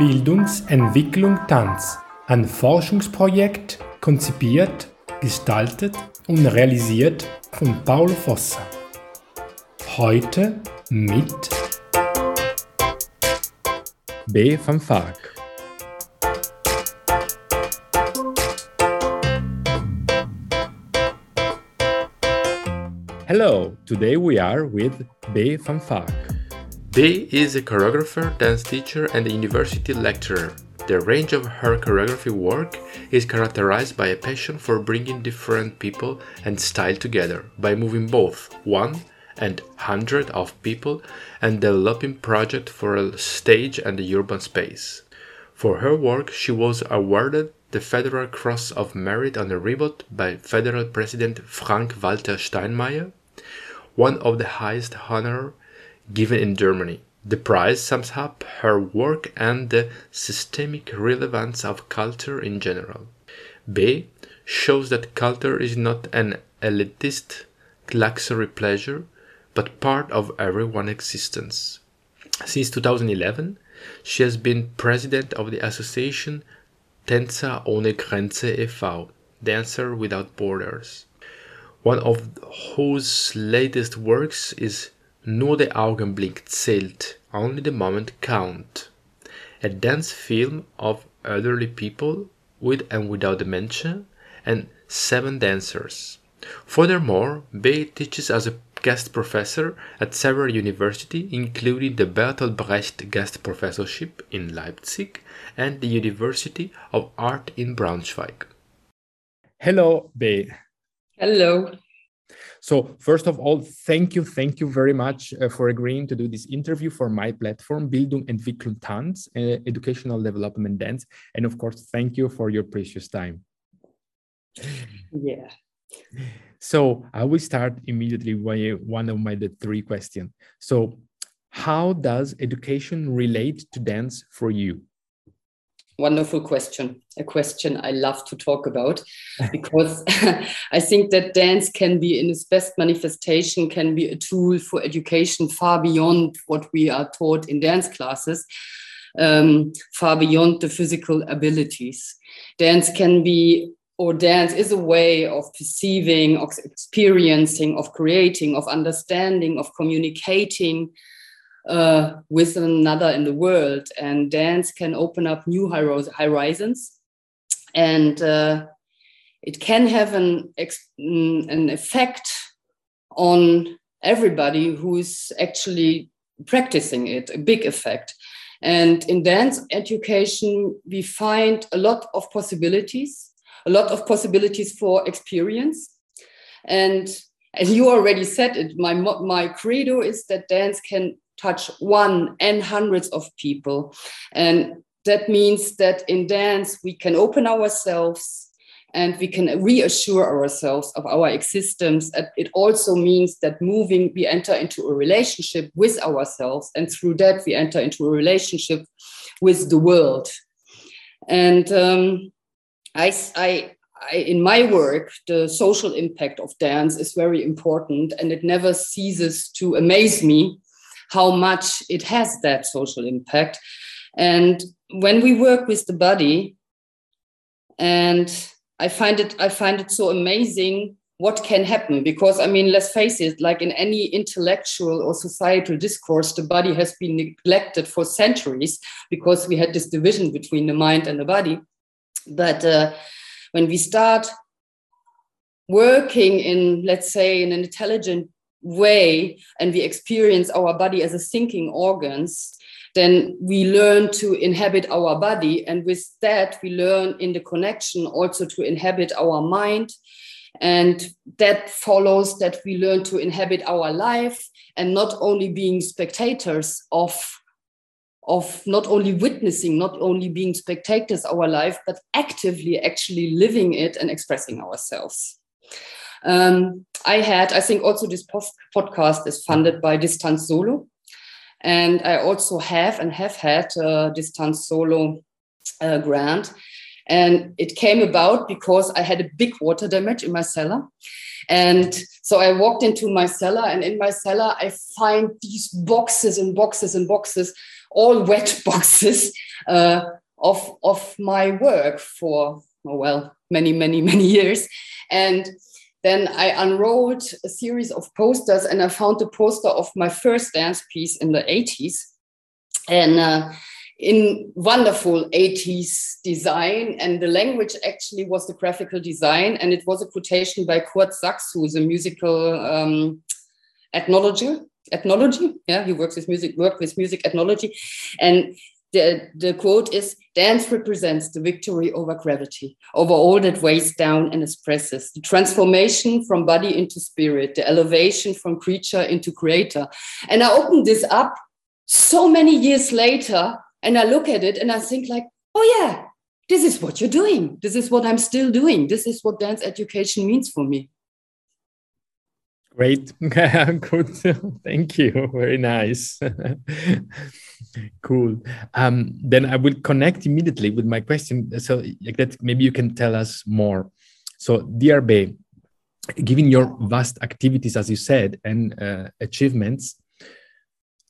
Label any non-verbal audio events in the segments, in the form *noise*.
Bildungsentwicklung Tanz, ein Forschungsprojekt konzipiert, gestaltet und realisiert von Paulo Fossa. Heute mit B. van Vaak. Hello, today we are with B. van Vaak. B is a choreographer, dance teacher, and university lecturer. The range of her choreography work is characterized by a passion for bringing different people and style together by moving both one and hundred of people and developing project for a stage and a urban space. For her work, she was awarded the Federal Cross of Merit on a Ribbon by Federal President Frank-Walter Steinmeier, one of the highest honors given in Germany. The prize sums up her work and the systemic relevance of culture in general. B shows that culture is not an elitist luxury pleasure, but part of everyone's existence. Since 2011, she has been president of the association Tänzer ohne Grenze e.V., Dancer Without Borders, one of whose latest works is Nur der Augenblick zählt, only the moment count. A dance film of elderly people with and without dementia and seven dancers. Furthermore, Bay teaches as a guest professor at several universities, including the Bertolt Brecht Guest Professorship in Leipzig and the University of Art in Braunschweig. Hello, Bay. Hello. So, first of all, thank you, thank you very much uh, for agreeing to do this interview for my platform, Bildung Entwicklung Tanz, uh, Educational Development Dance. And of course, thank you for your precious time. Yeah. So, I will start immediately with one of my the three questions. So, how does education relate to dance for you? Wonderful question a question i love to talk about *laughs* because *laughs* i think that dance can be in its best manifestation can be a tool for education far beyond what we are taught in dance classes um, far beyond the physical abilities. Dance can be or dance is a way of perceiving of experiencing of creating of understanding of communicating uh, with another in the world. And dance can open up new horizons. And uh, it can have an, mm, an effect on everybody who's actually practicing it, a big effect. And in dance education, we find a lot of possibilities, a lot of possibilities for experience. And as you already said it, my, my credo is that dance can touch one and hundreds of people. And that means that in dance, we can open ourselves and we can reassure ourselves of our existence. It also means that moving, we enter into a relationship with ourselves. And through that, we enter into a relationship with the world. And um, I, I, I, in my work, the social impact of dance is very important, and it never ceases to amaze me how much it has that social impact. And when we work with the body, and I find it, I find it so amazing what can happen because i mean let's face it like in any intellectual or societal discourse the body has been neglected for centuries because we had this division between the mind and the body but uh, when we start working in let's say in an intelligent way and we experience our body as a thinking organs then we learn to inhabit our body. And with that we learn in the connection also to inhabit our mind. And that follows that we learn to inhabit our life and not only being spectators of of not only witnessing not only being spectators our life but actively actually living it and expressing ourselves um, I had, I think also this podcast is funded by Distanz Solo. And I also have and have had a Distanz Solo uh, grant. And it came about because I had a big water damage in my cellar. And so I walked into my cellar, and in my cellar, I find these boxes and boxes and boxes, all wet *laughs* boxes uh, of, of my work for, oh, well, many, many, many years. And then I unrolled a series of posters and I found the poster of my first dance piece in the 80s. And uh, in wonderful 80s design. And the language actually was the graphical design. And it was a quotation by Curt Sachs, who is a musical um, ethnology. Ethnology, yeah, he works with music, work with music ethnology, and the, the quote is dance represents the victory over gravity over all that weighs down and oppresses the transformation from body into spirit the elevation from creature into creator. And i opened this up so many years later and i look at it and i think like oh yeah this is what you're doing. This is what i'm still doing. This is what dance education means for me great. *laughs* Good. Thank you. Very nice. *laughs* Cool. Um, then i will connect immediately with my question. So that maybe you can tell us more. So drb given your vast activities as you said and uh, achievements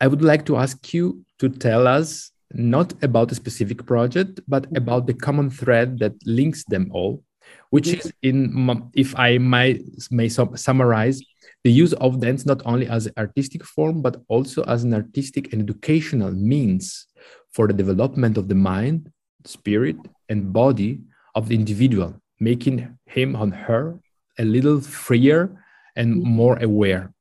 i would like to ask you to tell us not about a specific project, but about the common thread that links them all, which is in, if I might may summarize, the use mm. of dance not only as an artistic form, but also as an artistic and educational means for the development of the mind, spirit, and body of the individual, making him or her a little freer and mm. more aware.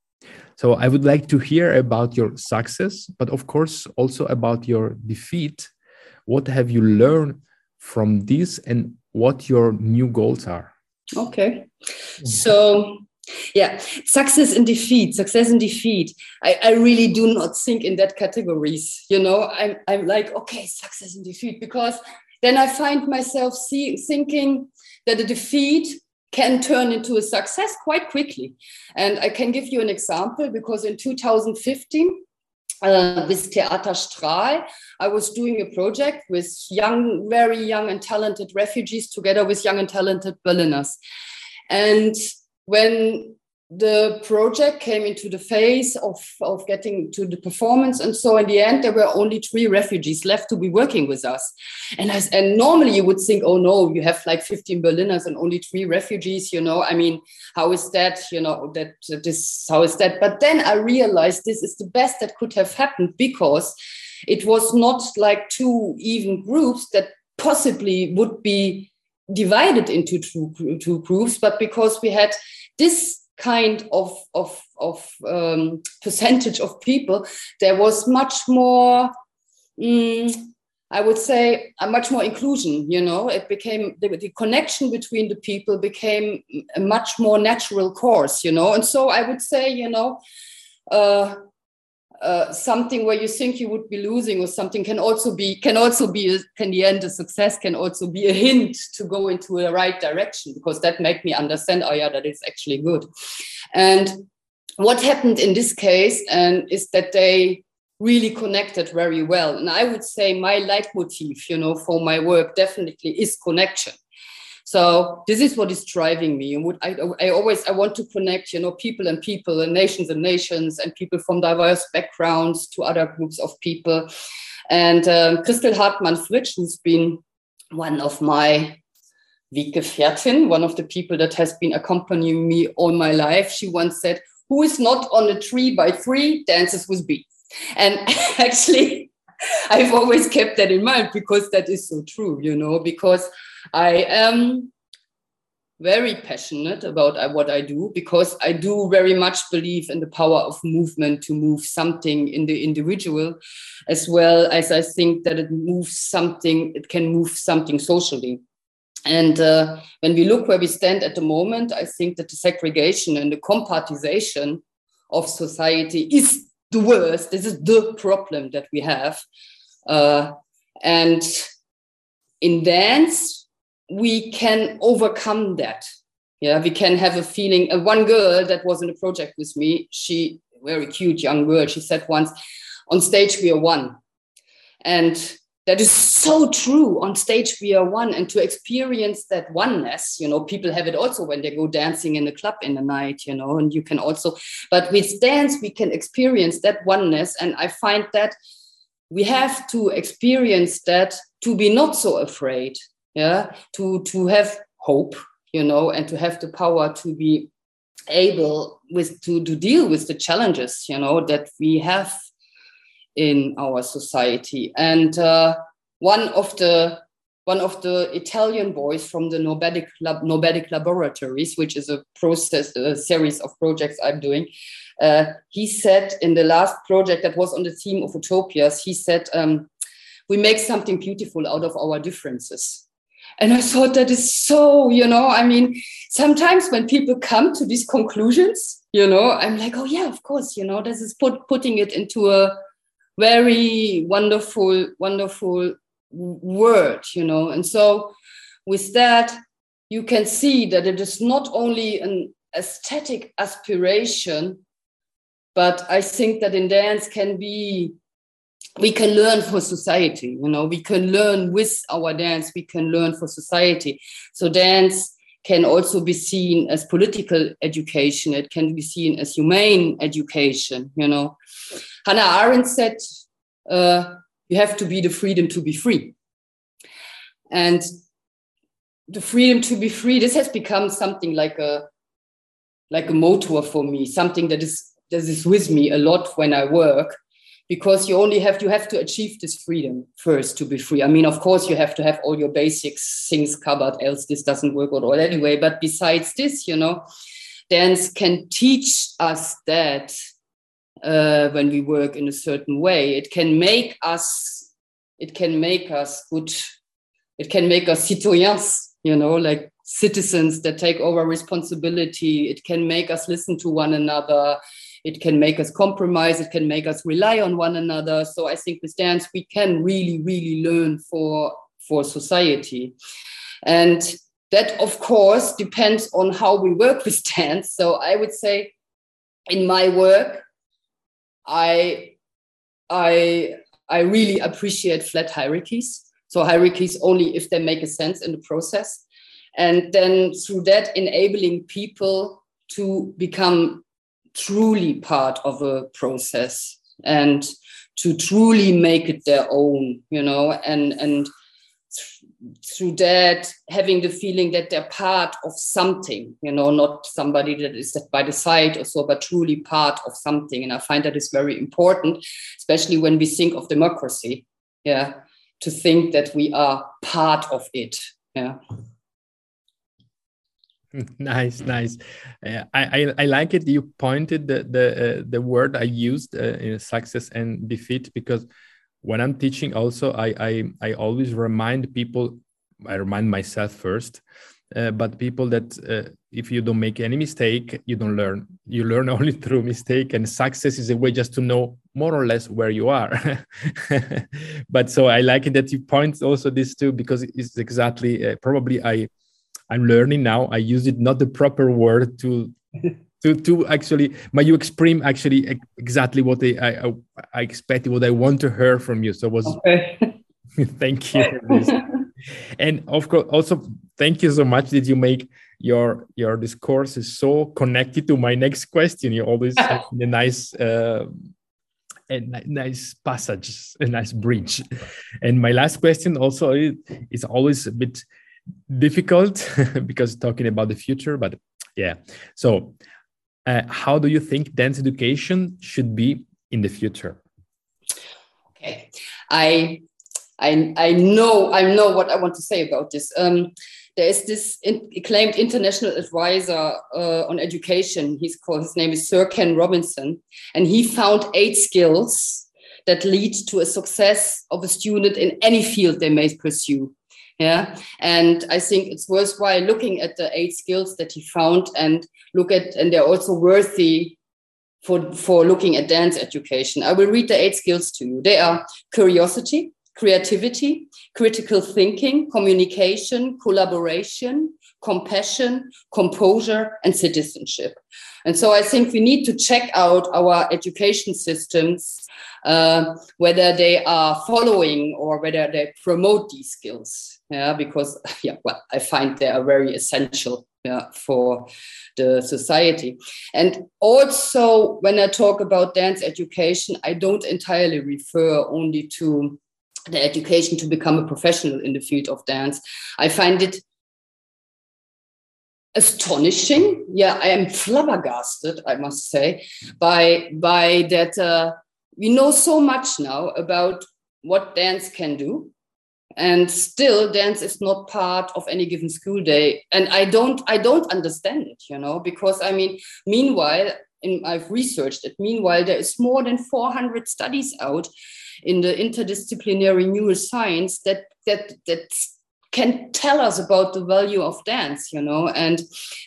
So I would like to hear about your success, but of course also about your defeat. What have you learned from this and what your new goals are? Okay. Mm. So yeah, success and defeat, success and defeat. I, I really do not think in that categories. You know, I'm, I'm like, okay, success and defeat, because then I find myself see, thinking that a defeat can turn into a success quite quickly. And I can give you an example because in 2015, uh, with Theater Strahl, I was doing a project with young, very young and talented refugees together with young and talented Berliners. And when the project came into the phase of, of getting to the performance. And so in the end, there were only three refugees left to be working with us. And, as, and normally you would think, oh no, you have like 15 Berliners and only three refugees, you know, I mean, how is that, you know, that this, how is that? But then I realized this is the best that could have happened because it was not like two even groups that possibly would be divided into two, two groups, but because we had this kind of of of um, percentage of people, there was much more. Mm, I would say a much more inclusion. You know, it became the, the, connection between the people became a much more natural course. You know, and so I would say, you know, uh, uh, something where you think you would be losing or something can also be can also be a, can the end a success can also be a hint to go into the right direction because that made me understand oh yeah that is actually good. And what happened in this case and is that they really connected very well. And i would say my leitmotif you know for my work definitely is connection so this is what is driving me. And what I, I always I want to connect, you know, people and people and nations and nations and people from diverse backgrounds to other groups of people. And um, Christel Hartmann Fritsch, who's been one of my Weggefährtin, one of the people that has been accompanying me all my life, she once said, "Who is not on a tree by three dances with bees." And *laughs* actually, *laughs* I've always kept that in mind because that is so true, you know, because I am very passionate about uh, what I do because I do very much believe in the power of movement to move something in the individual, as well as I think that it moves something, it can move something socially. And uh, when we look where we stand at the moment, I think that the segregation and the compartization of society is the worst. This is the problem that we have. Uh, and in dance, we can overcome that. Yeah, we can have a feeling. Uh, one girl that was in a project with me, she very cute young girl. She said once, "On stage we are one," and that is so true. On stage we are one and to experience that oneness you know people have it also when they go dancing in a club in the night you know and you can also but with dance we can experience that oneness and i find that we have to experience that to be not so afraid yeah to to have hope you know and to have the power to be able with to, to deal with the challenges you know that we have in our society and uh, one of the one of the Italian boys from the Nobedic, Lab, Laboratories, which is a process, a series of projects I'm doing, uh, he said in the last project that was on the theme of utopias, he said, um, we make something beautiful out of our differences. And I thought that is so, you know, I mean, sometimes when people come to these conclusions, you know, I'm like, oh yeah, of course, you know, this is put, putting it into a very wonderful, wonderful word, you know. And so with that, you can see that it is not only an aesthetic aspiration, but I think that in dance can be we can learn for society you know. We can learn with our dance we can learn for society. So dance can also be seen as political education. It can be seen as humane education you know hannah arendt said uh, you have to be the freedom to be free. And the freedom to be free this has become something like a like a motor for me something that is that is with me a lot when i work because you only have you have to achieve this freedom first to be free. I mean of course you have to have all your basics things covered else this doesn't work at all anyway. But besides this you know dance can teach us that uh, when we work in a certain way it can make us it can make us good it can make us citoyens you know like citizens that take over responsibility. It can make us listen to one another. It can make us compromise. It can make us rely on one another. So i think with dance we can really really learn for for society. And that of course depends on how we work with dance so i would say in my work i i i really appreciate flat hierarchies. So hierarchies only if they make a sense in the process. And then through that enabling people to become truly part of a process and to truly make it their own you know and and through that having the feeling that they're part of something you know not somebody that is by the side or so but truly part of something. And i find that is very important especially when we think of democracy yeah to think that we are part of it yeah. *laughs* Nice nice. Uh, I, I, I like it you pointed the the uh, the word i used uh, in success and defeat because when i'm teaching also i i, I always remind people i remind myself first uh, but people that uh, if you don't make any mistake you don't learn you learn *laughs* only through mistake and success is a way just to know more or less where you are *laughs* but so i like it that you point also this too because it's exactly uh, probably i I'm learning now. I use it not the proper word to *laughs* to to actually but you express actually exactly what I, I I expected what I want to hear from you. So was *laughs* okay. *laughs* thank you *laughs* and of course also thank you so much that you make your your discourse is so connected to my next question. You always have a nice uh, a nice passage, a nice bridge. And my last question also is always a bit difficult because talking about the future but yeah so uh, how do you think dance education should be in the future? Okay. I i i know i know what i want to say about this. Um, there is this in, acclaimed international advisor uh, on education. He's called his name is sir ken robinson. And he found eight skills that lead to a success of a student in any field they may pursue yeah. And i think it's worthwhile looking at the eight skills that he found and look at and they're also worthy for for looking at dance education. I will read the eight skills to you. They are curiosity creativity critical thinking communication collaboration compassion, composure, and citizenship. And so I think we need to check out our education systems, uh, whether they are following or whether they promote these skills. Yeah, because *laughs* yeah, well, I find they are very essential yeah, for the society. And also, when I talk about dance education, I don't entirely refer only to the education to become a professional in the field of dance. I find it astonishing. Yeah, I am flabbergasted, I must say, by by that uh, we know so much now about what dance can do, and still dance is not part of any given school day. And I don't I don't understand it, you know, because I mean, meanwhile. In, I've researched it. Meanwhile, there is more than 400 studies out in the interdisciplinary neuroscience that that that can tell us about the value of dance, you know. And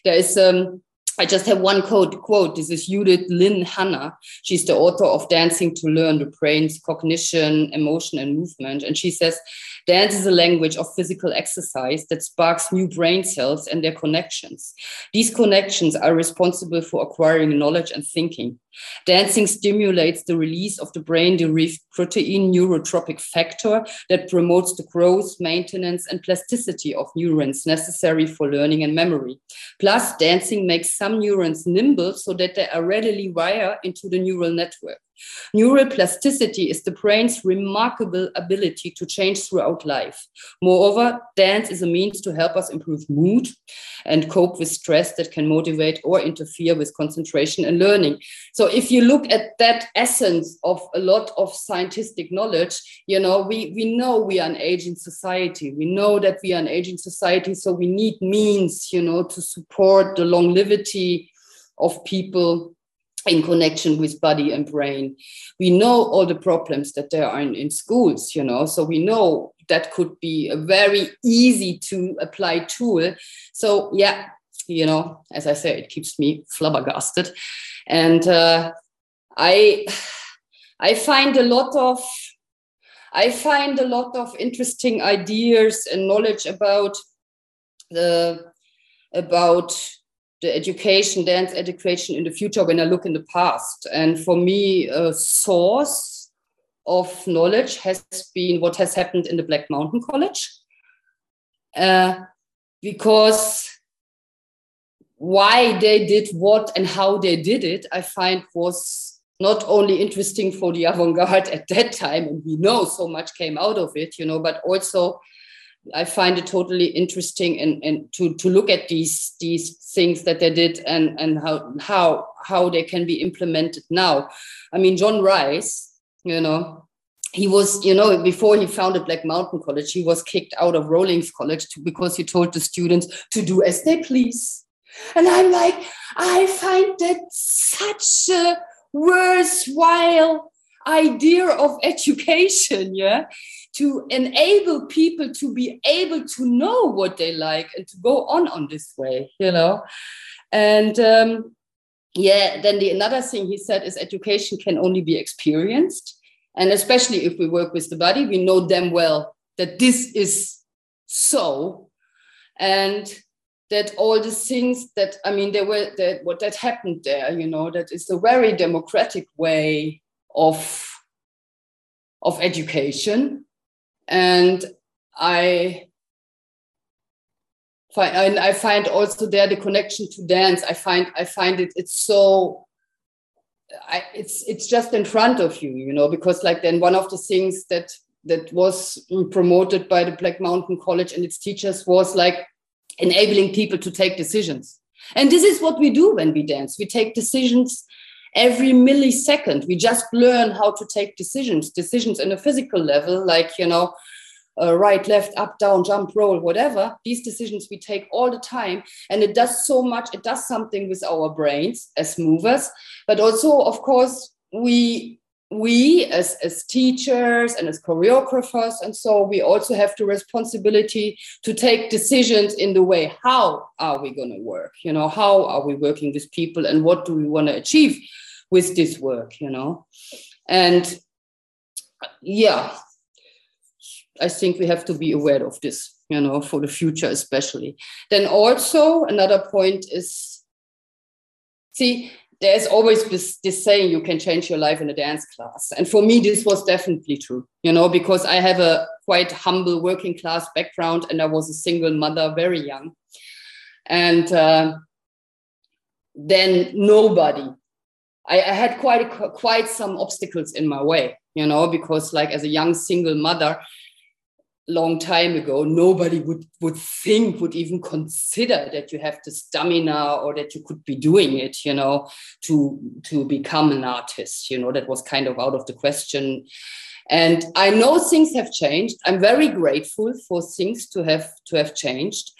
there is um, I just have one quote. Quote. This is Judith Lynn Hanna. She's the author of Dancing to Learn the Brain's Cognition, Emotion, and Movement. And she says, Dance is a language of physical exercise that sparks new brain cells and their connections. These connections are responsible for acquiring knowledge and thinking. Dancing stimulates the release of the brain derived protein neurotrophic factor that promotes the growth, maintenance, and plasticity of neurons necessary for learning and memory. Plus, dancing makes some neurons nimble so that they are readily wire into the neural network. Neural plasticity is the brain's remarkable ability to change throughout life. Moreover, dance is a means to help us improve mood and cope with stress that can motivate or interfere with concentration and learning. So if you look at that essence of a lot of scientific knowledge, you know, we, we know we are an aging society. We know that we are an aging society, so we need means, you know, to support the longevity of people in connection with body and brain. We know all the problems that there are in, in schools, you know, so we know that could be a very easy to apply tool. So, yeah, you know, as I say, it keeps me flabbergasted. And uh, I, *sighs* I find a lot of I find a lot of interesting ideas and knowledge about the about the education, dance education in the future when I look in the past. And for me, a source of knowledge has been what has happened in the Black Mountain College. Uh, because why they did what and how they did it, I find was not only interesting for the avant-garde at that time, and we know so much came out of it, you know, but also I find it totally interesting and, and to, to look at these these things that they did and, and how how how they can be implemented now. I mean, John Rice, you know, he was, you know, before he founded Black Mountain College, he was kicked out of Rollins College to, because he told the students to do as they please. And I'm like, I find that such a worthwhile idea of education, yeah? To enable people to be able to know what they like and to go on on this way you know? And um, yeah then the another thing he said is education can only be experienced. And especially if we work with the body we know them well that this is so. And that all the things that i mean there were that what that happened there you know that is a very democratic way of of education and I find and I find also there the connection to dance. I find I find it it's so I, it's it's just in front of you, you know, because like then one of the things that that was promoted by the Black Mountain College and its teachers was like enabling people to take decisions. And this is what we do when we dance. We take decisions every millisecond we just learn how to take decisions decisions in a physical level like you know uh, right left up down jump roll whatever. These decisions we take all the time and it does so much it does something with our brains as movers. But also of course we we as, as teachers and as choreographers and so we also have the responsibility to take decisions in the way how are we going to work you know how are we working with people and what do we want to achieve with this work you know and yeah i think we have to be aware of this you know, for the future especially. Then also another point is, see, there's always this, this, saying you can change your life in a dance class. And for me, this was definitely true, you know, because I have a quite humble working class background and I was a single mother very young. And uh, then nobody, I, I had quite, quite some obstacles in my way, you know, because like as a young single mother, long time ago nobody would would think would even consider that you have the stamina or that you could be doing it you know to to become an artist you know that was kind of out of the question. And i know things have changed. I'm very grateful for things to have to have changed.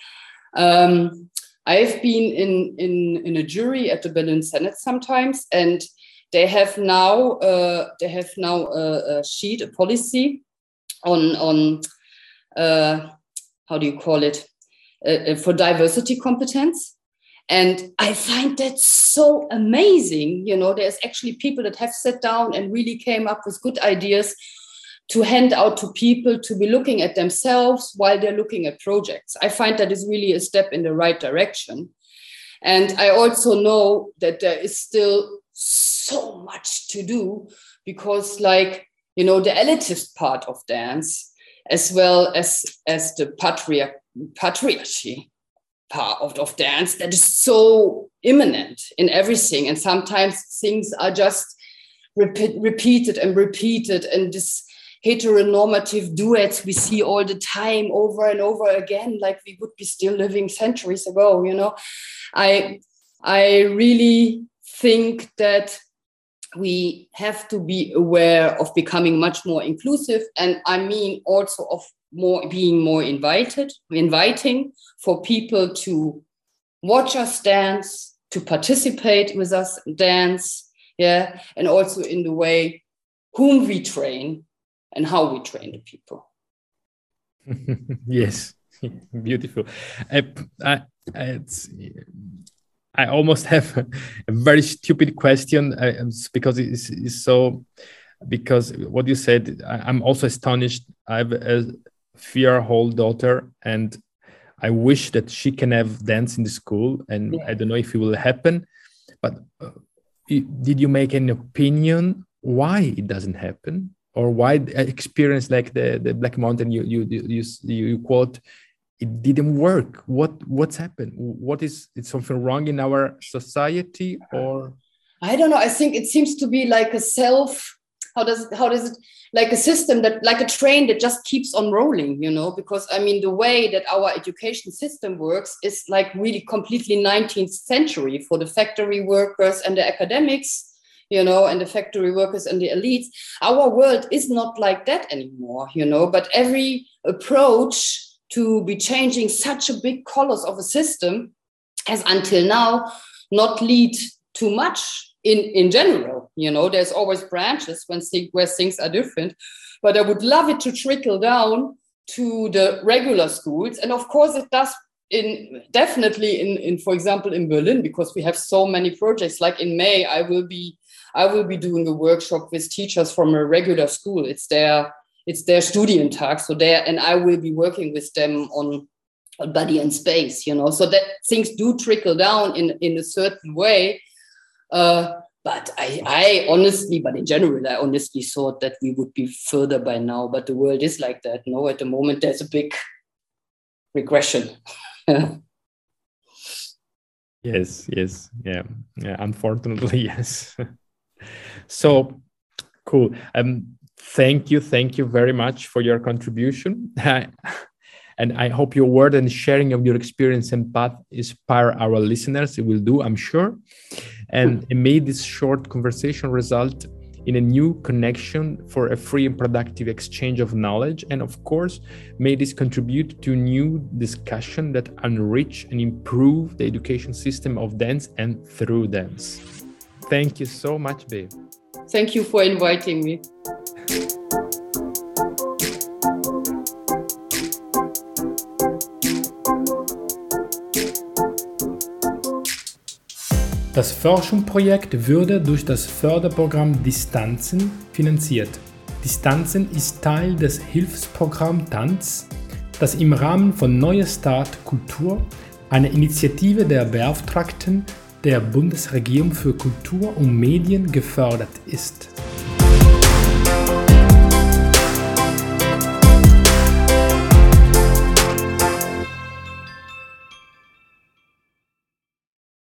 Um, i've been in in in a jury at the berlin senate sometimes and they have now uh, they have now a, a sheet a policy on on uh, how do you call it? Uh, uh, for diversity competence. And i find that so amazing you know there's actually people that have sat down and really came up with good ideas to hand out to people to be looking at themselves while they're looking at projects. I find that is really a step in the right direction. And i also know that there is still so much to do because like you know the elitist part of dance as well as as the patriarch, patriarchy part of, of dance that is so imminent in everything. And sometimes things are just repeat, repeated and repeated and this heteronormative duets we see all the time over and over again like we would be still living centuries ago you know? I i really think that we have to be aware of becoming much more inclusive and i mean also of more being more invited inviting for people to watch us dance to participate with us dance yeah and also in the way whom we train and how we train the people. *laughs* Yes *laughs* beautiful. It's I almost *laughs* have a, very stupid question uh, because it's, it's, so because what you said I, am also astonished. I have a fear-whole daughter, and I wish that she can have dance in the school, and yeah. I don't know if it will happen. But uh, did you make an opinion why it doesn't happen, or why experience like the the Black Mountain you you you you, you quote it didn't work. What what's happened? What is it something wrong in our society or? I don't know. I think it seems to be like a self how does it how does it like a system that like a train that just keeps on rolling you know? Because i mean the way that our education system works is like really completely 19th century for the factory workers and the academics you know and the factory workers and the elites. Our world is not like that anymore you know? But every approach to be changing such a big colors of a system has until now not lead too much in in general. You know there's always branches when where things are different but i would love it to trickle down to the regular schools. And of course it does in definitely in, in for example in berlin because we have so many projects. Like in may i will be i will be doing a workshop with teachers from a regular school. It's their it's their Studientag. So there, and I will be working with them on, body and space, you know, so that things do trickle down in, in a certain way. Uh, but I, I honestly, but in general, I honestly thought that we would be further by now. But the world is like that. No, at the moment, there's a big regression. *laughs* yes, yes, yeah, yeah. Unfortunately, *laughs* yes. so cool. Um, thank you thank you very much for your contribution. *laughs* And i hope your word and sharing of your experience and path inspire our listeners. It will do i'm sure. And hmm. may this short conversation result in a new connection for a free and productive exchange of knowledge. And of course may this contribute to new discussion that enrich and improve the education system of dance and through dance. Thank you so much babe. Thank you for inviting me Das Forschungsprojekt würde durch das Förderprogramm Distanzen finanziert. Distanzen ist Teil des Hilfsprogramms Tanz, das im Rahmen von Neue Start Kultur, einer Initiative der Beauftragten der Bundesregierung für Kultur und Medien gefördert ist.